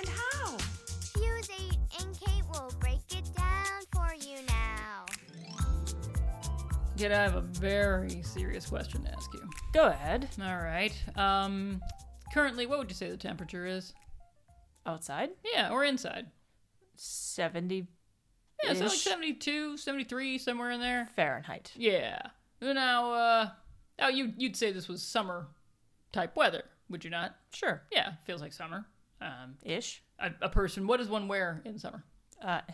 and how? Fuse 8 and Kate will break it down for you now. Kid, I have a very serious question to ask you. Go ahead. All right. Um, currently, what would you say the temperature is? Outside? Yeah, or inside? 70 Yeah, so like Ish. 72, 73, somewhere in there. Fahrenheit. Yeah. Now, uh, now you you'd say this was summer type weather, would you not? Sure. Yeah, feels like summer. Um, Ish. a, a person. What does one wear in summer? Uh,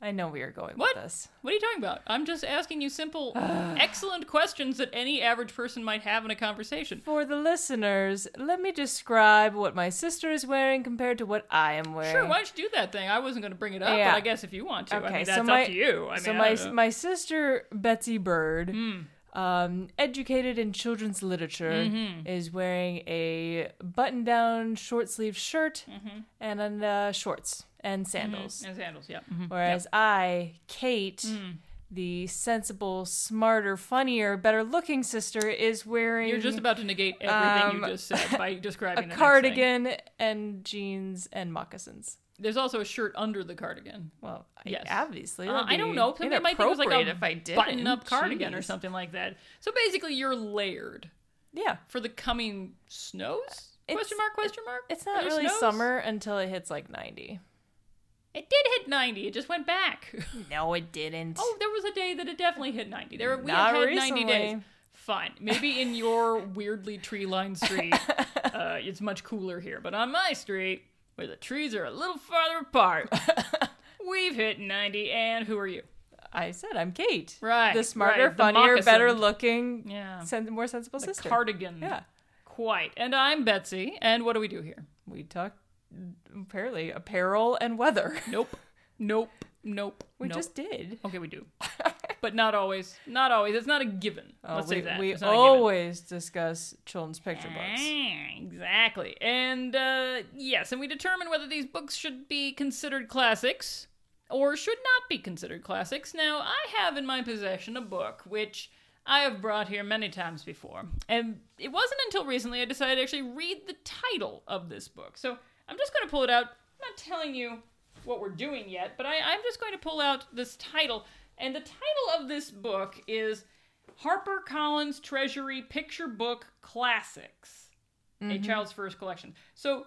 I know where you're going What? with this. What are you talking about? I'm just asking you simple, excellent questions that any average person might have in a conversation. For the listeners, let me describe what my sister is wearing compared to what I am wearing. Sure, why don't you do that thing? I wasn't going to bring it up, Yeah. but I guess if you want to, I Okay, mean, so that's my- up to you. I mean, so my my sister Betsy Bird, Hmm. Um, educated in children's literature, Mm-hmm. is wearing a button-down short-sleeve shirt Mm-hmm. and uh, shorts and sandals. and sandals, yeah. Mhm. Whereas I, Kate, Hmm. the sensible, smarter, funnier, better-looking sister, is wearing You're just about to negate everything Um, you just said by describing a the next thing. cardigan and jeans and moccasins. There's also a shirt under the cardigan. Well, Yes. obviously, Uh, I don't know. Somebody might think it was like a if I did button-up cardigan or something like that. So basically, you're layered Yeah, for the coming snows? It's- question mark? Question mark? it's not really snows? summer until it hits like ninety. It did hit 90. It just went back. No, it didn't. oh, there was a day that it definitely hit 90. There we Not had 90 days. Fine. Maybe in your weirdly tree-lined street, uh, it's much cooler here. But on my street, where the trees are a little farther apart, we've hit 90. And who are you? I said I'm Kate. Right, The smarter, right, the funnier, moccasin. better looking, Yeah. sen- more sensible The sister. cardigan. Yeah. Quite. And I'm Betsy. And what do we do here? We talk apparently apparel and weather. Nope. Nope. Nope. We nope. just did. Okay, we do. but not always. Not always. It's not a given. Oh, Let's we say that. we It's not a given. always discuss children's picture books. Ah, Exactly. And uh, yes, and we determine whether these books should be considered classics or should not be considered classics. Now, I have in my possession a book which I have brought here many times before. And it wasn't until recently I decided to actually read the title of this book. So I'm just going to pull it out. I'm not telling you what we're doing yet, but I, I'm just going to pull out this title. And the title of this book is HarperCollins Treasury Picture Book Classics a child's first collection. So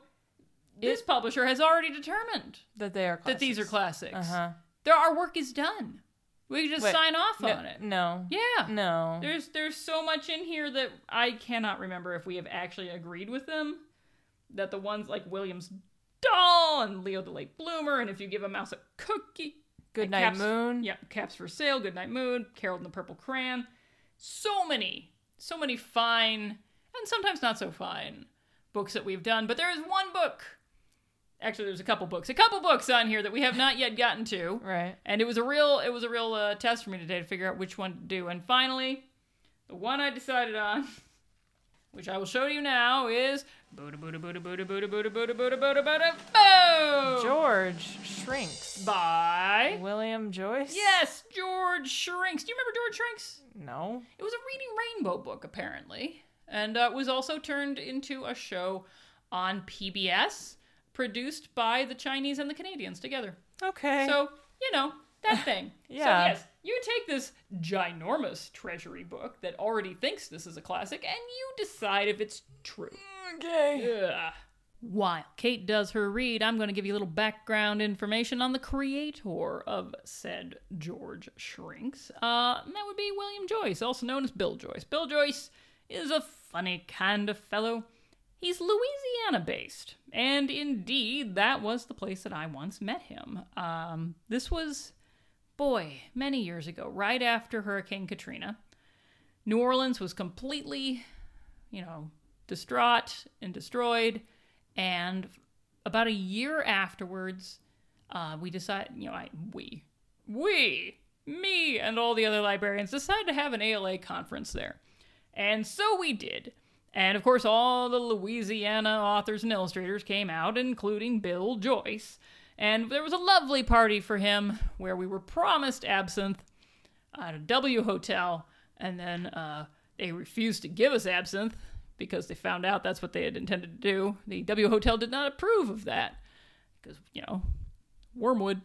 this publisher has already determined That they are that these are classics. Uh-huh. There, our work is done. We can just Wait, sign off No, on it. no. Yeah. No. There's there's so much in here that I cannot remember if we have actually agreed with them. That the ones like William's doll and Leo the Late Bloomer, and if you give a mouse a cookie. Good Night Caps- Moon. Yeah, Caps for Sale, Good Night Moon, Harold and the Purple Crayon. So many, so many fine and sometimes not so fine books that we've done. But there is one book. Actually, there's a couple books, a couple books on here that we have not yet gotten to. Right. And it was a real, it was a real uh, test for me today to figure out which one to do. And finally, the one I decided on, which I will show you now, is Buddha Buddha Buddha Buddha Buddha Buddha Buddha Buddha Buddha Buddha Boo George Shrinks. by William Joyce? yes George Shrinks. Do you remember George Shrinks? No. It was a Reading Rainbow book apparently, and uh, was also turned into a show on PBS, produced by the Chinese and the Canadians together. Okay. So, you know, that thing. Yeah. So, yes, you take this ginormous treasury book that already thinks this is a classic and you decide if it's true. Ugh. While Kate does her read, I'm going to give you a little background information on the creator of said George Shrinks. Uh, that would be William Joyce, also known as Bill Joyce. Bill Joyce is a funny kind of fellow. He's Louisiana based, and indeed, that was the place that I once met him. Um, this was, boy, many years ago, right after Hurricane Katrina. New Orleans was completely, you know, distraught and destroyed, and about a year afterwards, uh, we decided, you know, I, we, we, me, and all the other librarians decided to have an ALA conference there. And so we did. And of course, all the Louisiana authors and illustrators came out, including Bill Joyce. And there was a lovely party for him where we were promised absinthe at a W hotel, and then uh, they refused to give us absinthe because they found out that's what they had intended to do. The W hotel did not approve of that because, you know, wormwood.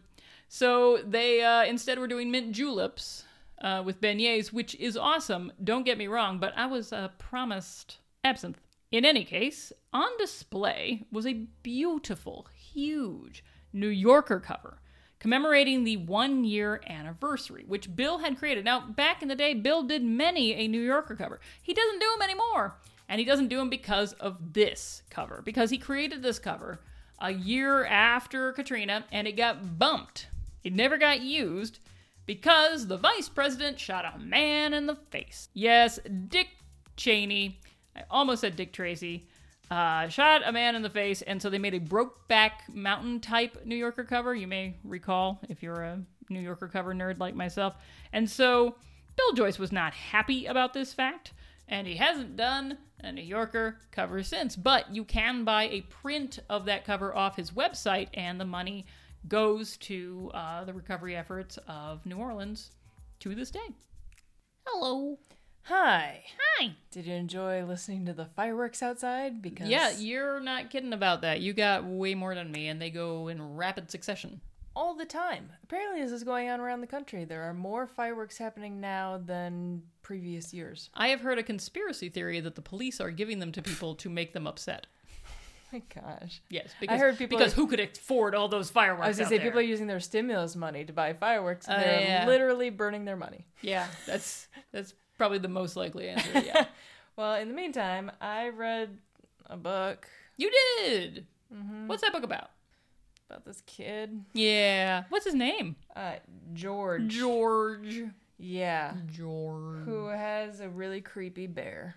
So they uh, instead were doing mint juleps uh, with beignets, which is awesome. Don't get me wrong, but I was uh, promised absinthe. In any case, on display was a beautiful, huge New Yorker cover commemorating the one year anniversary, which Bill had created. Now, back in the day, Bill did many a New Yorker cover. He doesn't do them anymore. And he doesn't do them because of this cover, because he created this cover a year after Katrina and it got bumped. It never got used because the vice president shot a man in the face. Yes, Dick Cheney, I almost said Dick Tracy, uh, shot a man in the face, and so they made a Brokeback Mountain type New Yorker cover. You may recall if you're a New Yorker cover nerd like myself. And so Bill Joyce was not happy about this fact, and he hasn't done a New Yorker cover since. But you can buy a print of that cover off his website, and the money goes to uh, the recovery efforts of New Orleans to this day. Hello. Hi. Hi. Did you enjoy listening to the fireworks outside? Because Yeah, you're not kidding about that. You got way more than me, and they go in rapid succession. All the time. Apparently, this is going on around the country. There are more fireworks happening now than previous years. I have heard a conspiracy theory that the police are giving them to people to make them upset. my gosh. Yes, because, heard people- because who could afford all those fireworks? I was gonna say there? people are using their stimulus money to buy fireworks. And Oh, they're yeah. literally burning their money. Yeah, that's that's probably the most likely answer. Yeah, Well, in the meantime, I read a book you did. Mm-hmm. What's that book about? About this kid, Yeah, what's his name? uh, George. George. yeah, George. who has a really creepy bear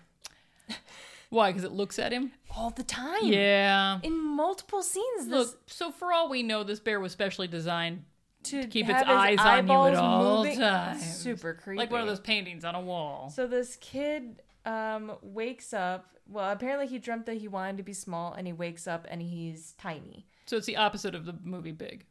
Why? Because it looks at him. all the time. Yeah. in multiple scenes. This Look, so for all we know, this bear was specially designed to keep its eyes on you at all moving- times. Super creepy. like one of those paintings on a wall. So this kid um wakes up. Well, apparently he dreamt that he wanted to be small, and he wakes up and he's tiny. So it's the opposite of the movie Big.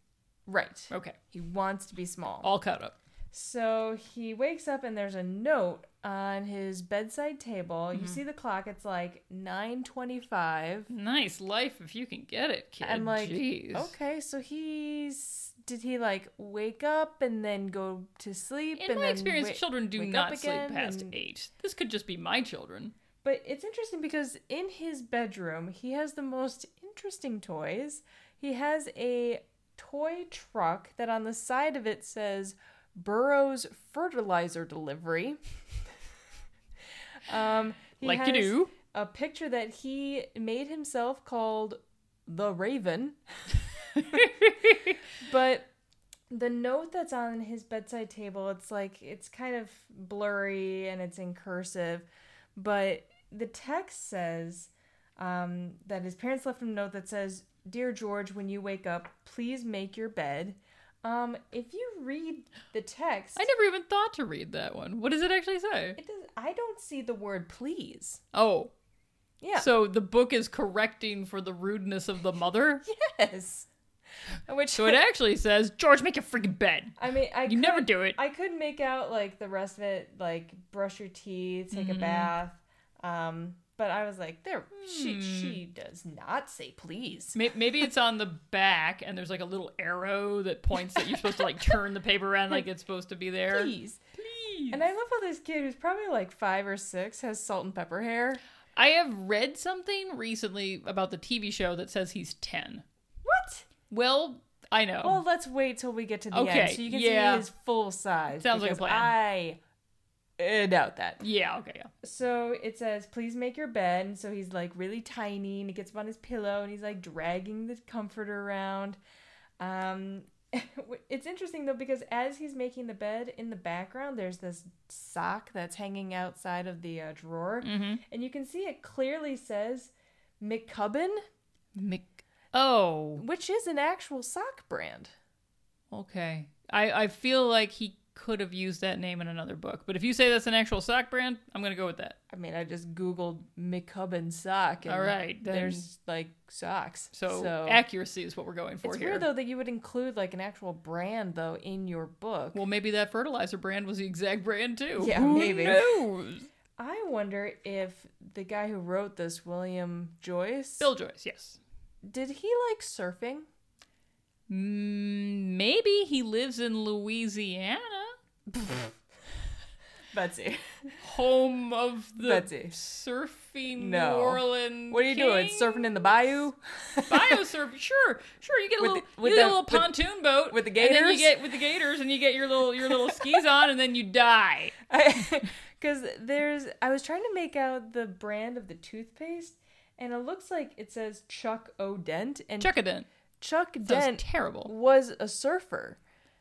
Right. Okay, He wants to be small. all cut up. So he wakes up and there's a note on his bedside table. Mm-hmm. You see the clock. It's like 9:25. Nice life if you can get it, kid. I'm like, Jeez. okay, so he's did he like wake up and then go to sleep? In and my then experience, wa- children do not sleep past and- eight. This could just be my children. But it's interesting because in his bedroom, he has the most interesting toys. He has a toy truck that on the side of it says Burroughs Fertilizer Delivery. um, he Like you do. A picture that he made himself called The Raven. but the note that's on his bedside table, it's like it's kind of blurry and it's in cursive, but the text says um, that his parents left him a note that says, "Dear George, when you wake up, please make your bed." Um, if you read the text, I never even thought to read that one. What does it actually say? it does. I don't see the word "please." Oh, Yeah. so the book is correcting for the rudeness of the mother. yes. Which So it actually says, George, make a freaking bed. I mean, I You never do it. I could make out like the rest of it, like brush your teeth, take a Mm-hmm. bath. Um, but I was like, there, she Hmm. she does not say please. Maybe it's on the back and there's like a little arrow that points that you're supposed to like turn the paper around like it's supposed to be there. Please. Please. And I love how this kid, who's probably like five or six, has salt and pepper hair. I have read something recently about the TV show that says he's 10. Well, I know. Well, let's wait till we get to the Okay, end so you can yeah. see his full size. Sounds like a plan. I uh, doubt that. yeah, okay, yeah. So it says, please make your bed. And so he's like really tiny and he gets up on his pillow and he's like dragging the comforter around. Um, it's interesting though because as he's making the bed in the background, there's this sock that's hanging outside of the uh, drawer. Mm-hmm. And you can see it clearly says McCubbin. Mc- Oh, which is an actual sock brand. okay. I, I feel like he could have used that name in another book, but if you say that's an actual sock brand, I'm gonna go with that. I mean, I just googled McCubbin sock. And All right, then- there's like socks. So, accuracy is what we're going for it's here. weird though that you would include like an actual brand though in your book. Well, maybe that fertilizer brand was the exact brand too. Yeah, Who maybe. knows? I wonder if the guy who wrote this, William Joyce, Bill Joyce, yes. Did he like surfing? Mm, maybe he lives in Louisiana, Betsy. home of the Betsy. surfing No. New Orleans. What are you doing? King? Surfing in the bayou? Biosurf, sure, sure. You get a With little, the- you get a the- little with- pontoon boat with the gators. and then you get with the gators, and you get your little your little skis on, and then you die. Because there's, I was trying to make out the brand of the toothpaste, and it looks like it says Chuck O'Dent and Chuck O'Dent. Chuck Sounds Dent terrible. was a surfer.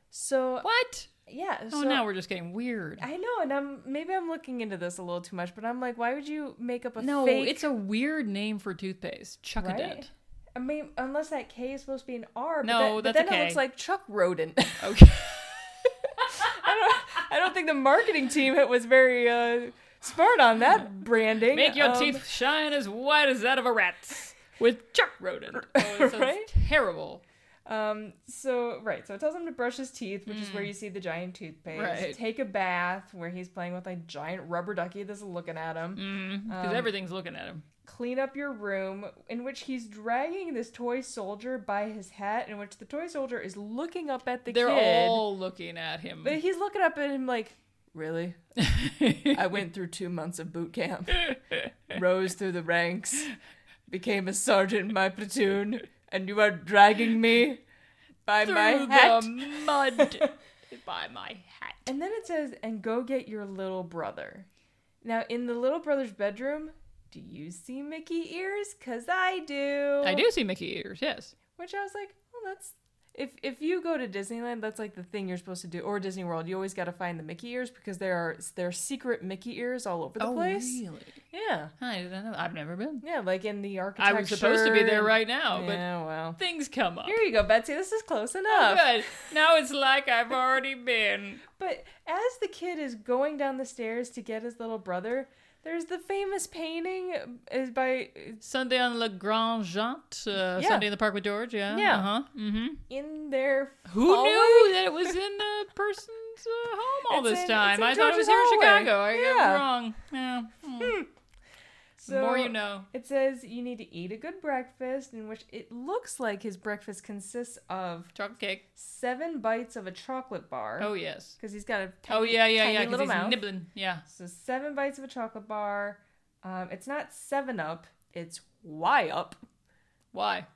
So What? yeah, Oh, so now we're just getting weird. I know, and I'm maybe I'm looking into this a little too much, but I'm like, why would you make up a No, fake? it's a weird name for toothpaste. Chuck right? dent. I mean, unless that K is supposed to be an R. But No, that- but then it looks like Chuck Rodent. Okay. I don't, I don't think the marketing team was very uh, smart on that branding. Make your Um, teeth shine as white as that of a rat's with Chuck Rodent. Oh, Right? terrible. Um. So right. So it tells him to brush his teeth, which is where you see the giant toothpaste. Mm. Right. Take a bath, where he's playing with a giant rubber ducky that's looking at him. Because Um, everything's looking at him. Clean up your room, in which he's dragging this toy soldier by his hat, in which the toy soldier is looking up at the They're kid. all looking at him. But he's looking up at him like, really? I went through two months of boot camp, rose through the ranks, became a sergeant in my platoon, and you are dragging me by my Through hat. the mud by my hat. And then it says, and go get your little brother. Now, in the little brother's bedroom, do you see Mickey ears? Because I do. I do see Mickey ears, yes. Which I was like, well, that's. If, if you go to Disneyland, that's like the thing you're supposed to do, or Disney World. You always got to find the Mickey ears because there are there are secret Mickey ears all over the oh, place. Oh, really? Yeah, I didn't know. I've never been. yeah, like in the architecture. I was supposed to be there right now, but Yeah, well, things come up. here you go, Betsy. This is close Oh, enough. good. Now it's like I've already been. But as the kid is going down the stairs to get his little brother, there's the famous painting is by Sunday on Le Grande Jatte. Uh, Yeah. Sunday in the Park with George, yeah. Yeah. Uh-huh. Mm-hmm. in their Who hallway. knew that it was in the person's uh, home all It's this in- time? I thought it was here in. Chicago. I Yeah. got it wrong. Yeah. Hmm. So the more you know. It says you need to eat a good breakfast, in which it looks like his breakfast consists of Chocolate cake. seven bites of a chocolate bar. Oh, yes. because he's got a Oh, tiny, yeah, yeah, tiny yeah. Little he's mouth. nibbling. Yeah. So seven bites of a chocolate bar. Um, it's not Seven Up. It's Y Up. Why?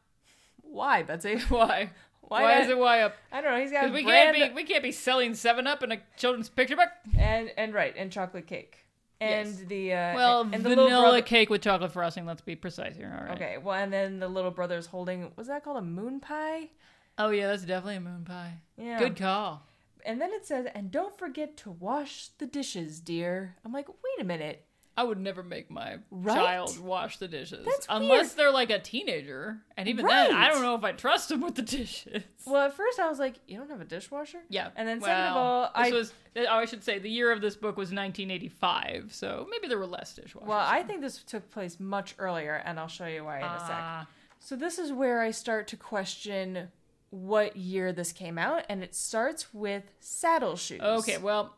Why, Betsy? Why? Why Why, is it why up? I don't know. He's got we brand can't be we can't be selling Seven Up in a children's picture book. and and right and chocolate cake and Yes. the uh, Well, and, and the little vanilla brother. cake with chocolate frosting. Let's be precise here. All right. Okay, well, and then the little brother's holding. Was that called a moon pie? Oh yeah, that's definitely a moon pie. Yeah. Good call. And then it says, and don't forget to wash the dishes, dear. I'm like, wait a minute. I would never make my Right? child wash the dishes That's unless weird. they're like a teenager, and even then, I don't know if I trust them with the dishes. Well, at first I was like, you don't have a dishwasher? Yeah. And then second of all, I this was oh, I should say the year of this book was 1985, so maybe there were less dishwashers. well, I think this took place much earlier, and I'll show you why in a sec. Ah. So this is where I start to question what year this came out, and it starts with saddle shoes. Okay, well,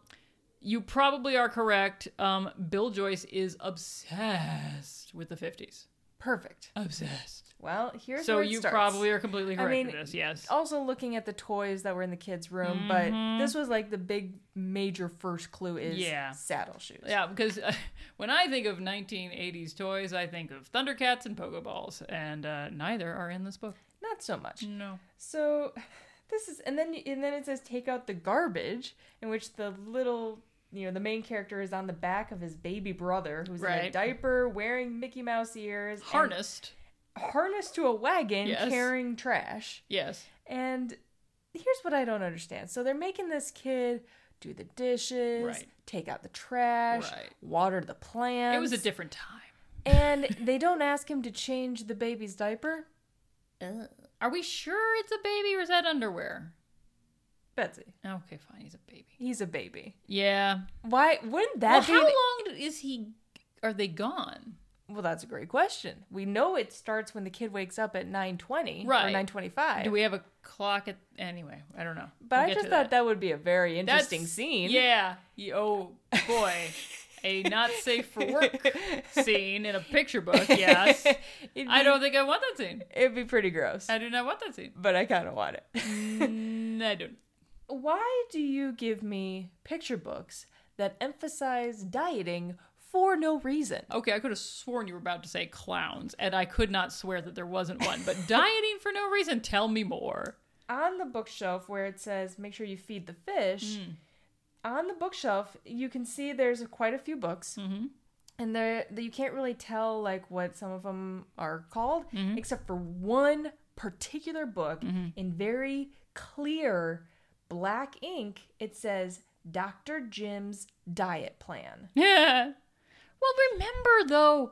you probably are correct. Um, Bill Joyce is obsessed with the 50s. perfect. Obsessed. Well, here's so where it you starts. probably are completely I correct mean, with this. Yes. also looking at the toys that were in the kids' room, but this was like the big major first clue is Mm-hmm. Yeah. saddle shoes. Yeah, because uh, when I think of 1980s toys, I think of Thundercats and Pokeballs, and uh, neither are in this book. Not so much. No. So this is and then and then it says take out the garbage in which the little you know the main character is on the back of his baby brother who's in a diaper wearing Mickey Mouse ears Harnessed. harnessed to a wagon Yes. carrying trash. Yes. And here's what I don't understand. So they're making this kid do the dishes, Right. take out the trash, Right. water the plants. It was a different time. and they don't ask him to change the baby's diaper. Uh, are we sure it's a baby or is that underwear? Betsy. Okay, fine. He's a baby. He's a baby. Yeah. Why wouldn't Well, that be? how long is he? Are they gone? Well, that's a great question. We know it starts when the kid wakes up at 9:20 or Right. 9:25. Do we have a clock at? Anyway, I don't know. But We'll I just thought that. would be a very That's- interesting scene. Yeah. Oh boy, a not safe for work scene in a picture book. Yes. It'd I don't think I want that scene. It'd be pretty gross. I do not want that scene. but I kind of want it. Mm, I don't. Why do you give me picture books that emphasize dieting for no reason? Okay, I could have sworn you were about to say clowns, and I could not swear that there wasn't one. But dieting for no reason. Tell me more. On the bookshelf where it says make sure you feed the fish, Hmm. on the bookshelf you can see there's quite a few books. Mm-hmm. and there you can't really tell like what some of them are called Mm-hmm. except for one particular book in very clear black ink it says dr jim's diet plan Yeah. Well, remember though,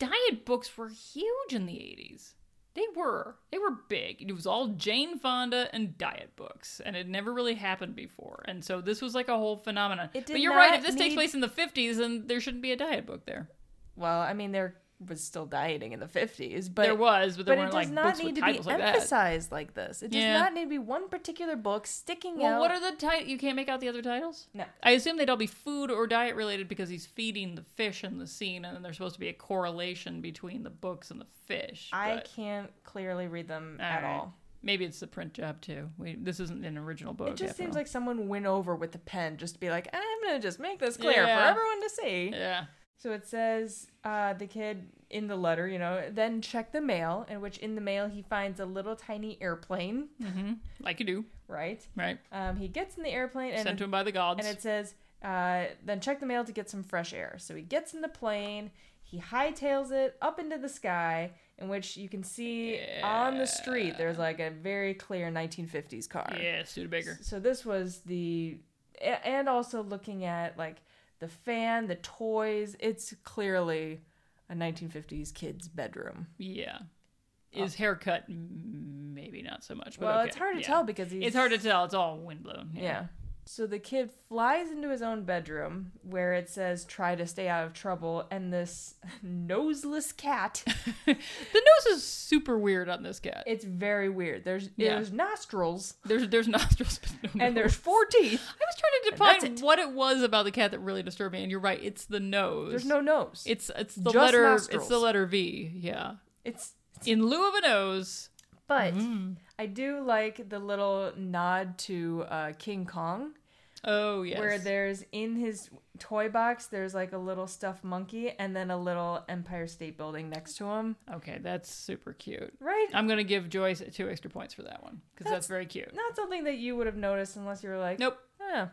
diet books were huge in the 80s. They were. They were big. It was all Jane Fonda and diet books, and it never really happened before. And so this was like a whole phenomenon. But you're right. If this takes place in the 50s, then there shouldn't be a diet book there. well i mean there was still dieting in the 50s but there was, but there but it does like not need to be like that. emphasized like this it does Yeah. not need to be one particular book sticking Well, out what are the titles? You can't make out the other titles? No. I assume they'd all be food or diet related because he's feeding the fish in the scene, and then there's supposed to be a correlation between the books and the fish. i can't clearly read them at Alright. all Maybe it's the print job too. We, this isn't an original book. It just seems all. like someone went over with the pen just to be like, I'm gonna just make this clear Yeah. for everyone to see. yeah. So it says uh, the kid in the letter, you know, then check the mail, in which in the mail he finds a little tiny airplane, Mm-hmm. Like you do, right? right? Um, he gets in the airplane and Sent to him by the gods. and it says, uh, then check the mail to get some fresh air. So he gets in the plane, he hightails it up into the sky, in which you can see on the street there's like a very clear 1950s car. yeah, Studebaker. So this was the and also looking at like the fan, the toys. It's clearly a 1950s kid's bedroom. Yeah. Oh. Is haircut, maybe not so much, but well, okay, it's hard to yeah. tell because he's It's hard to tell. It's all windblown. Yeah. So the kid flies into his own bedroom where it says try to stay out of trouble and this noseless cat the nose is super weird on this cat. it's very weird. There's Yeah. there's nostrils There's there's nostrils, but no and nose. there's four teeth. I was trying to define it. what it was about the cat that really disturbed me, and you're right. It's the nose. There's no nose. It's it's the Just letter. nostrils. It's the letter V. Yeah. it's In lieu of a nose. but Mm-hmm. I do like the little nod to uh, King Kong Oh yes. where there's in his toy box there's like a little stuffed monkey and then a little Empire State Building next to him. Okay, that's super cute. Right? I'm gonna give Joyce two extra points for that one because that's, That's- very cute. Not something that you would have noticed unless you were like, Nope. "Eh,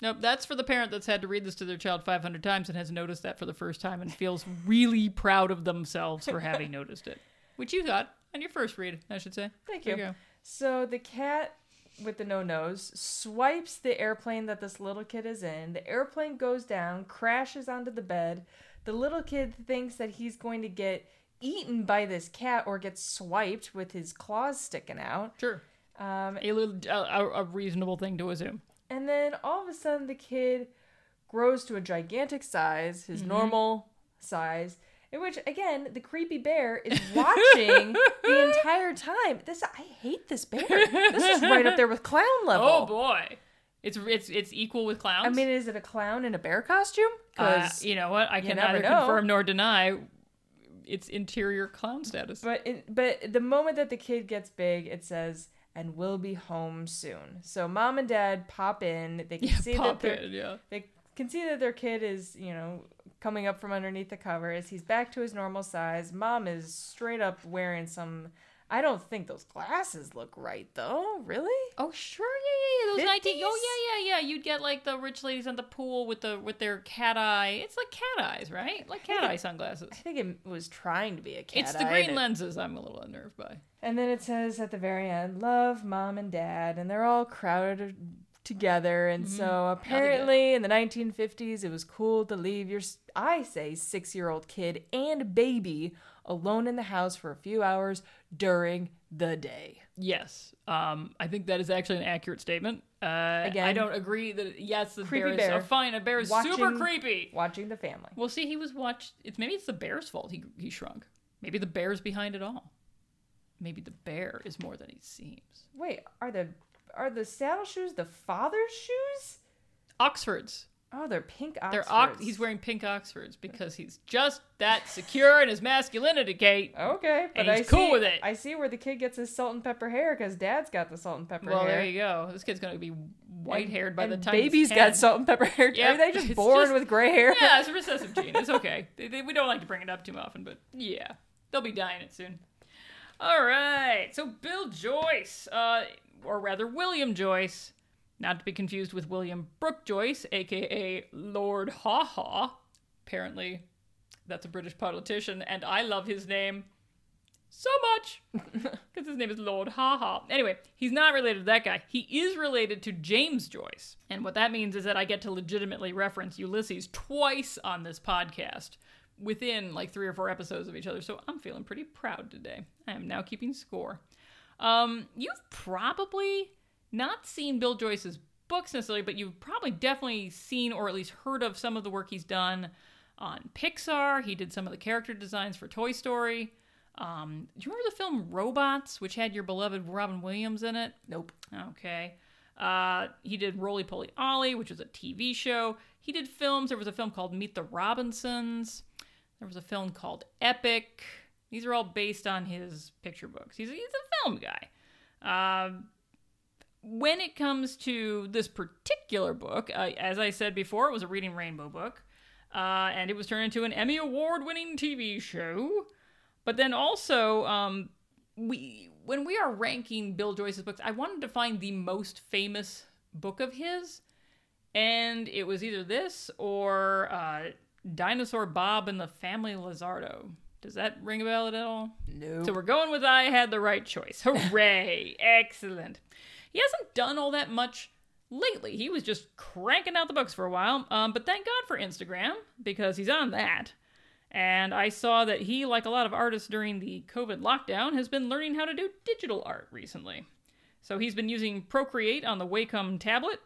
Nope, that's for the parent that's had to read this to their child 500 times and has noticed that for the first time and feels really proud of themselves for having noticed it. Which you got on your first read, I should say. Thank you. go. So the cat with the no nose swipes the airplane that this little kid is in. The airplane goes down, crashes onto the bed. The little kid thinks that he's going to get eaten by this cat or get swiped with his claws sticking out. Sure. Um, A, little, a, a reasonable thing to assume. and then all of a sudden, the kid grows to a gigantic size, his normal size. In which, again, the creepy bear is watching the entire time. This I hate this bear. This is right up there with clown level. Oh boy. It's it's it's equal with clowns. I mean, is it a clown in a bear costume? Uh, Because, you know what? I can neither know. confirm nor deny its interior clown status. but it, but the moment that the kid gets big, it says, "And we'll be home soon." So mom and dad pop in. They can yeah, see that in, yeah. they can see that their kid is, you know, coming up from underneath the covers. He's back to his normal size. Mom is straight up wearing some. I don't think those glasses look right, though. Really? Oh sure, yeah, yeah, yeah. Those 19 Oh yeah, yeah, yeah. You'd get like the rich ladies at the pool with the with their cat eye. It's like cat eyes, right? Like cat eye sunglasses. I think it was trying to be a cat. It's the green lenses I'm a little unnerved by. And then it says at the very end, love mom and dad, and they're all crowded together. And so apparently in the 1950s, it was cool to leave your, I say, six year old kid and baby alone in the house for a few hours during the day. Yes, um, I think that is actually an accurate statement. Uh, I don't agree that yes, the bear is bear. fine. A bear is super creepy. Watching the family. Well, see, he was watched. It's maybe it's the bear's fault. He he shrunk. Maybe the bear's behind it all. Maybe the bear is more than he seems. Wait, are the are the saddle shoes the father's shoes? Oxfords. Oh, they're pink Oxfords. They're ox- he's wearing pink Oxfords because he's just that secure in his masculinity, Kate. Okay, but And I he's cool see, with it. I see where the kid gets his salt and pepper hair because dad's got the salt and pepper Well, hair. there you go. This kid's gonna be white haired by and the time baby's he's got salt and pepper hair. Yep, Are they just born just- with gray hair? Yeah, it's a recessive gene. It's okay. They, they- we don't like to bring it up too often, but yeah, they'll be dying it soon. All right. So Bill Joyce, uh, or rather William Joyce, not to be confused with William Brooke Joyce, aka Lord Haw Haw. Apparently, that's a British politician, and I love his name so much because his name is Lord Ha Ha. Anyway, he's not related to that guy. He is related to James Joyce. And what that means is that I get to legitimately reference Ulysses twice on this podcast within like three or four episodes of each other. So I'm feeling pretty proud today. I am now keeping score. Um, you've probably not seen Bill Joyce's books necessarily, but you've probably definitely seen or at least heard of some of the work he's done on Pixar. He did some of the character designs for Toy Story. Um, do you remember the film Robots, which had your beloved Robin Williams in it? Nope. Okay. Uh, he did Roly Poly Ollie, which was a TV show. He did films. There was a film called Meet the Robinsons. There was a film called Epic. These are all based on his picture books. He's, he's a film guy. Um, when it comes to this particular book, uh, as I said before, it was a Reading Rainbow book, uh, and it was turned into an Emmy Award-winning TV show. But then also, um, we when we are ranking Bill Joyce's books, I wanted to find the most famous book of his, and it was either this or uh, Dinosaur Bob and the Family Lizardo. Does that ring a bell at all? Nope. So we're going with I had the right choice. Hooray! Excellent. He hasn't done all that much lately. He was just cranking out the books for a while. Um, but thank God for Instagram because he's on that. And I saw that he, like a lot of artists during the COVID lockdown, has been learning how to do digital art recently. So he's been using Procreate on the Wacom tablet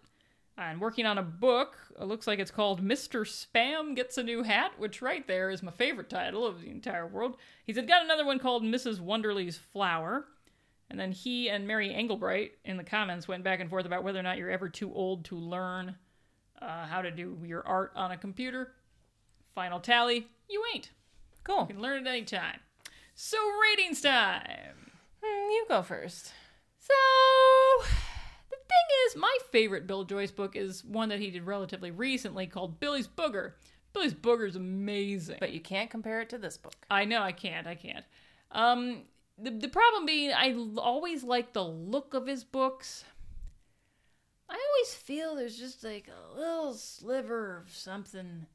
and working on a book. It looks like it's called Mr. Spam Gets a New Hat, which right there is my favorite title of the entire world. He's got another one called Mrs. Wonderly's Flower. And then he and Mary Engelbreit in the comments went back and forth about whether or not you're ever too old to learn uh, how to do your art on a computer. Final tally, you ain't. Cool. You can learn it anytime. So, ratings time. Hmm, you go first. So, thing is, my favorite Bill Joyce book is one that he did relatively recently called Billy's Booger. Billy's Booger is amazing. But you can't compare it to this book. I know I can't. I can't. Um, the the problem being, I l- always like the look of his books. I always feel there's just like a little sliver of something,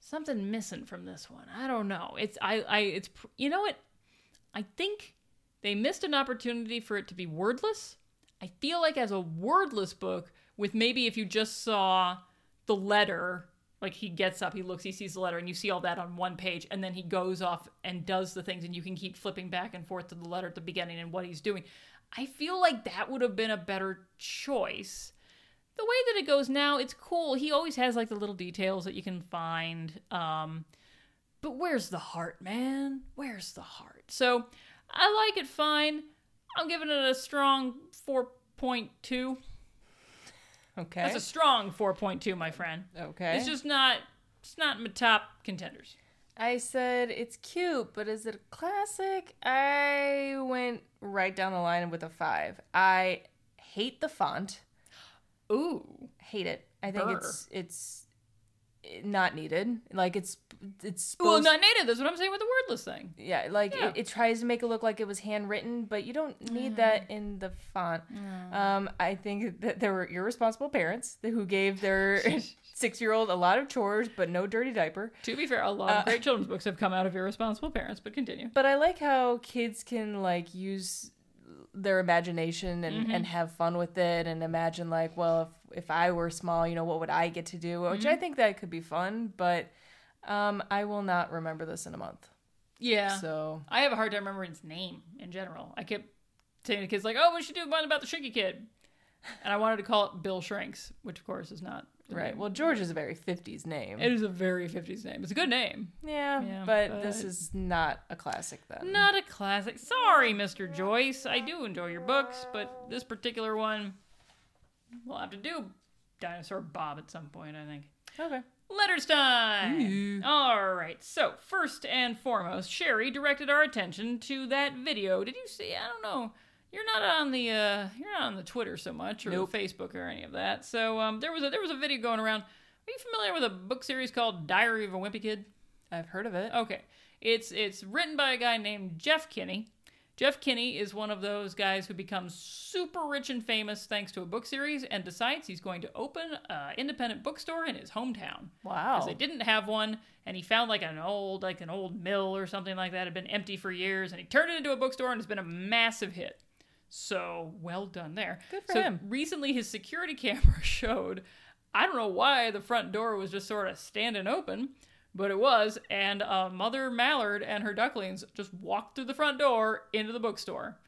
something missing from this one. I don't know. It's I I it's you know what? I think they missed an opportunity for it to be wordless. I feel like as a wordless book, with maybe if you just saw the letter, like he gets up, he looks, he sees the letter, and you see all that on one page, and then he goes off and does the things, and you can keep flipping back and forth to the letter at the beginning and what he's doing. I feel like that would have been a better choice. The way that it goes now, it's cool. He always has like the little details that you can find. Um, but where's the heart, man? Where's the heart? So I like it fine. I'm giving it a strong 4.2. Okay. That's a strong 4.2, my friend. okay. It's just not it's not in my top contenders. I said it's cute, but is it a classic? I went right down the line with a five. I hate the font. Ooh. Hate it. I think Brr. it's it's not needed. Like it's it's Well, not native. That's what I'm saying with the wordless thing. yeah, like Yeah. It, it tries to make it look like it was handwritten, but you don't need that in the font. Um, I think that there were irresponsible parents who gave their six-year-old a lot of chores, but no dirty diaper. To be fair, a lot of great children's books have come out of irresponsible parents, but continue. But I like how kids can like use their imagination and, Mm-hmm. and have fun with it and imagine like, well, if I were small, you know, what would I get to do? Which I think that could be fun, but um, I will not remember this in a month. Yeah. So I have a hard time remembering his name in general. I kept saying to kids like, "Oh, we should do one about the Shrinky Kid," and I wanted to call it Bill Shrinks, which of course is not right. name. Well, George is a very '50s name. it is a very '50s name. It's a good name. yeah, Yeah, but, this is not a classic then. Not a classic. Sorry, Mr. Joyce. I do enjoy your books, but this particular one, we'll have to do Dinosaur Bob at some point. I think. Okay. Letters time! All right, so first and foremost, Sherry directed our attention to that video. Did you see? I don't know. You're not on the uh, you're not on the Twitter so much or Nope. Facebook or any of that. So um, there was a there was a video going around. Are you familiar with a book series called Diary of a Wimpy Kid? I've heard of it. Okay. It's it's written by a guy named Jeff Kinney. Jeff Kinney is one of those guys who becomes super rich and famous thanks to a book series and decides he's going to open an independent bookstore in his hometown. Wow. Because they didn't have one, and he found like an old like an old mill or something like that had been empty for years, and he turned it into a bookstore, and it's been a massive hit. So well done there. Good for so him. Recently, his security camera showed. I don't know why the front door was just sort of standing open, but it was, and uh, Mother Mallard and her ducklings just walked through the front door into the bookstore,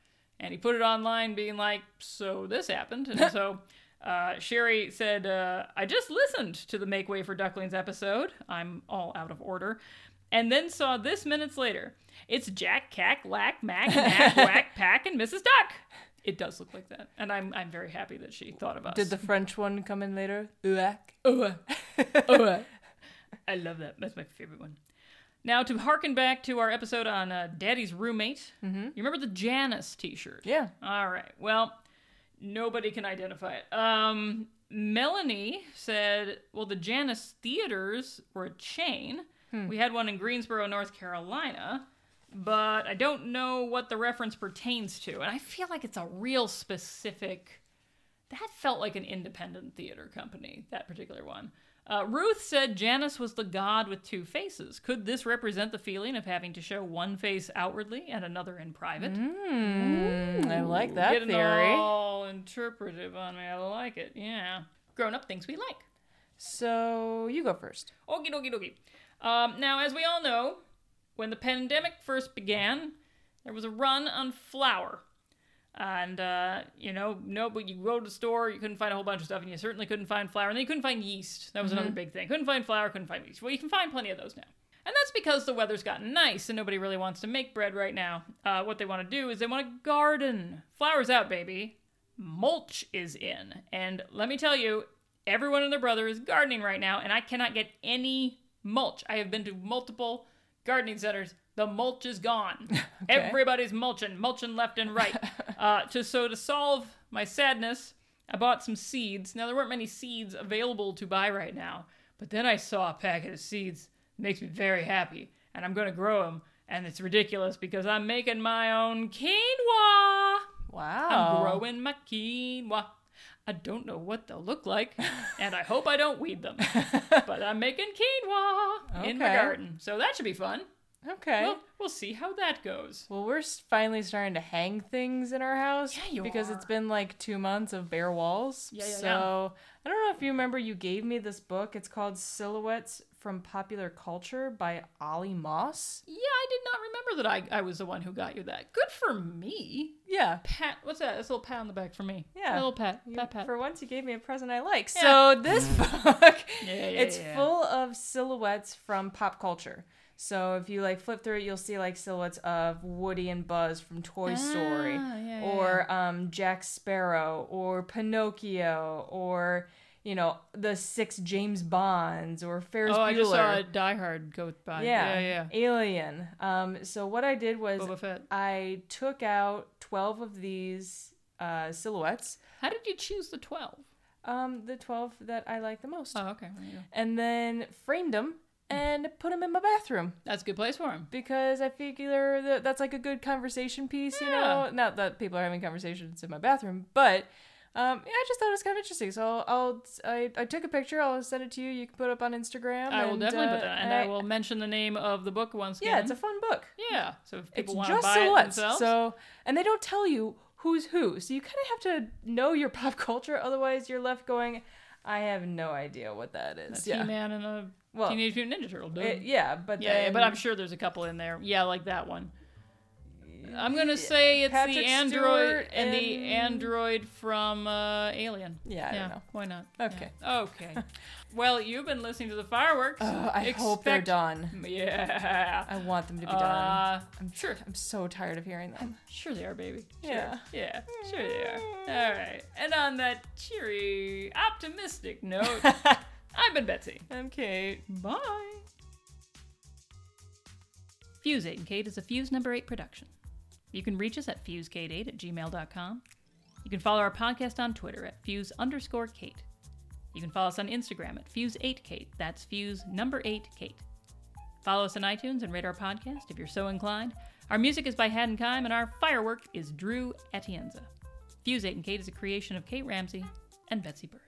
and he put it online, being like, "So this happened," and so. Uh, Sherry said, uh, I just listened to the Make Way for Ducklings episode. I'm all out of order. And then saw this minutes later. It's Jack, Cack, Lack, Mac, Mac, Whack, Pack, and Mrs. Duck. It does look like that. And I'm, I'm very happy that she thought of us. Did the French one come in later? Uac. Oh, oh, I love that. That's my favorite one. Now, to harken back to our episode on uh, Daddy's Roommate, you remember the Janus t shirt? Yeah. All right. Well, nobody can identify it. Um, Melanie said, well, the Janus Theaters were a chain. We had one in Greensboro, North Carolina, but I don't know what the reference pertains to. And I feel like it's a real specific. That felt like an independent theater company, that particular one. Uh, Ruth said Janus was the god with two faces. Could this represent the feeling of having to show one face outwardly and another in private? Hmm, I like that Getting theory. all interpretive on me. I like it. Yeah. Grown up things we like. So you go first. Okie dokie dokie. Um, now, as we all know, when the pandemic first began, there was a run on flour. And, uh, you know, no, but you go to the store, you couldn't find a whole bunch of stuff, and you certainly couldn't find flour. And then you couldn't find yeast. That was another big thing. Couldn't find flour, couldn't find yeast. Well, you can find plenty of those now. And that's because the weather's gotten nice and nobody really wants to make bread right now. Uh, what they want to do is they want to garden. Flour's out, baby. Mulch is in. And let me tell you, everyone and their brother is gardening right now, and I cannot get any mulch. I have been to multiple gardening centers. The mulch is gone. Everybody's mulching, mulching left and right. uh, to so to solve my sadness, I bought some seeds. Now there weren't many seeds available to buy right now, but then I saw a packet of seeds. It makes me very happy, and I'm going to grow them. And it's ridiculous because I'm making my own quinoa. Wow. I'm growing my quinoa. I don't know what they'll look like, and I hope I don't weed them. but I'm making quinoa in my garden, so that should be fun. Okay. Well, we'll see how that goes. Well, we're finally starting to hang things in our house. Yeah, you because it's been like two months of bare walls. Yeah, yeah, so yeah. I don't know if you remember, you gave me this book. It's called Silhouettes from Popular Culture by Olly Moss. Yeah, I did not remember that I, I was the one who got you that. Good for me. Yeah. Pat, what's that? That's a little pat on the back for me. Yeah. a little pat, You- pat, pat. For once, you gave me a present I like. Yeah. So this book, Yeah, yeah, it's full of silhouettes from pop culture. So if you like flip through it, you'll see like silhouettes of Woody and Buzz from Toy Story, Ah, yeah, yeah, or um, Jack Sparrow, or Pinocchio, or you know the six James Bonds, or Ferris oh, Bueller. I just saw Die Hard go by. yeah, yeah, yeah. Alien. Um, so what I did was I took out twelve of these uh, silhouettes. How did you choose the twelve? Um, the twelve that I like the most. Oh, okay. There you go. and then framed them and put them in my bathroom That's a good place for him. because I figure that that's like a good conversation piece, you Yeah. know. Not that people are having conversations in my bathroom, but um, yeah, I just thought it was kind of interesting. So I'll I, I took a picture. I'll send it to you. You can put it up on Instagram. I will and, definitely uh, put that, and I will mention the name of the book once again. Yeah, it's a fun book. yeah. So if people want to just buy silhouettes. it themselves, So and they don't tell you who's who. So you kind of have to know your pop culture, otherwise you're left going, I have no idea what that is. yeah. He-Man and a Well, Teenage Mutant Ninja Turtle. dude. It- yeah, but yeah, yeah, but I'm sure there's a couple in there. Yeah, like that one. I'm gonna say it's the android Stewart and, the android from uh, Alien. Yeah, I don't know. Why not? Okay. Yeah. Okay. well, you've been listening to the fireworks. Ugh, I hope they're done. Yeah. I want them to be done. Uh, I'm sure. I'm so tired of hearing them. sure they are, baby. Sure. Yeah. Yeah. Sure they are. All right. And on that cheery, optimistic note, I've been Betsy. I'm Kate. Bye. Fuse 8 and Kate is a Fuse number 8 production. You can reach us at fusekate8 at gmail.com. You can follow our podcast on Twitter at fuse underscore Kate. You can follow us on Instagram at fuse8kate. That's fuse number 8 Kate. Follow us on iTunes and rate our podcast if you're so inclined. Our music is by Haddon Kime, and our firework is Drew Atienza. Fuse 8 and Kate is a creation of Kate Ramsey and Betsy Bird.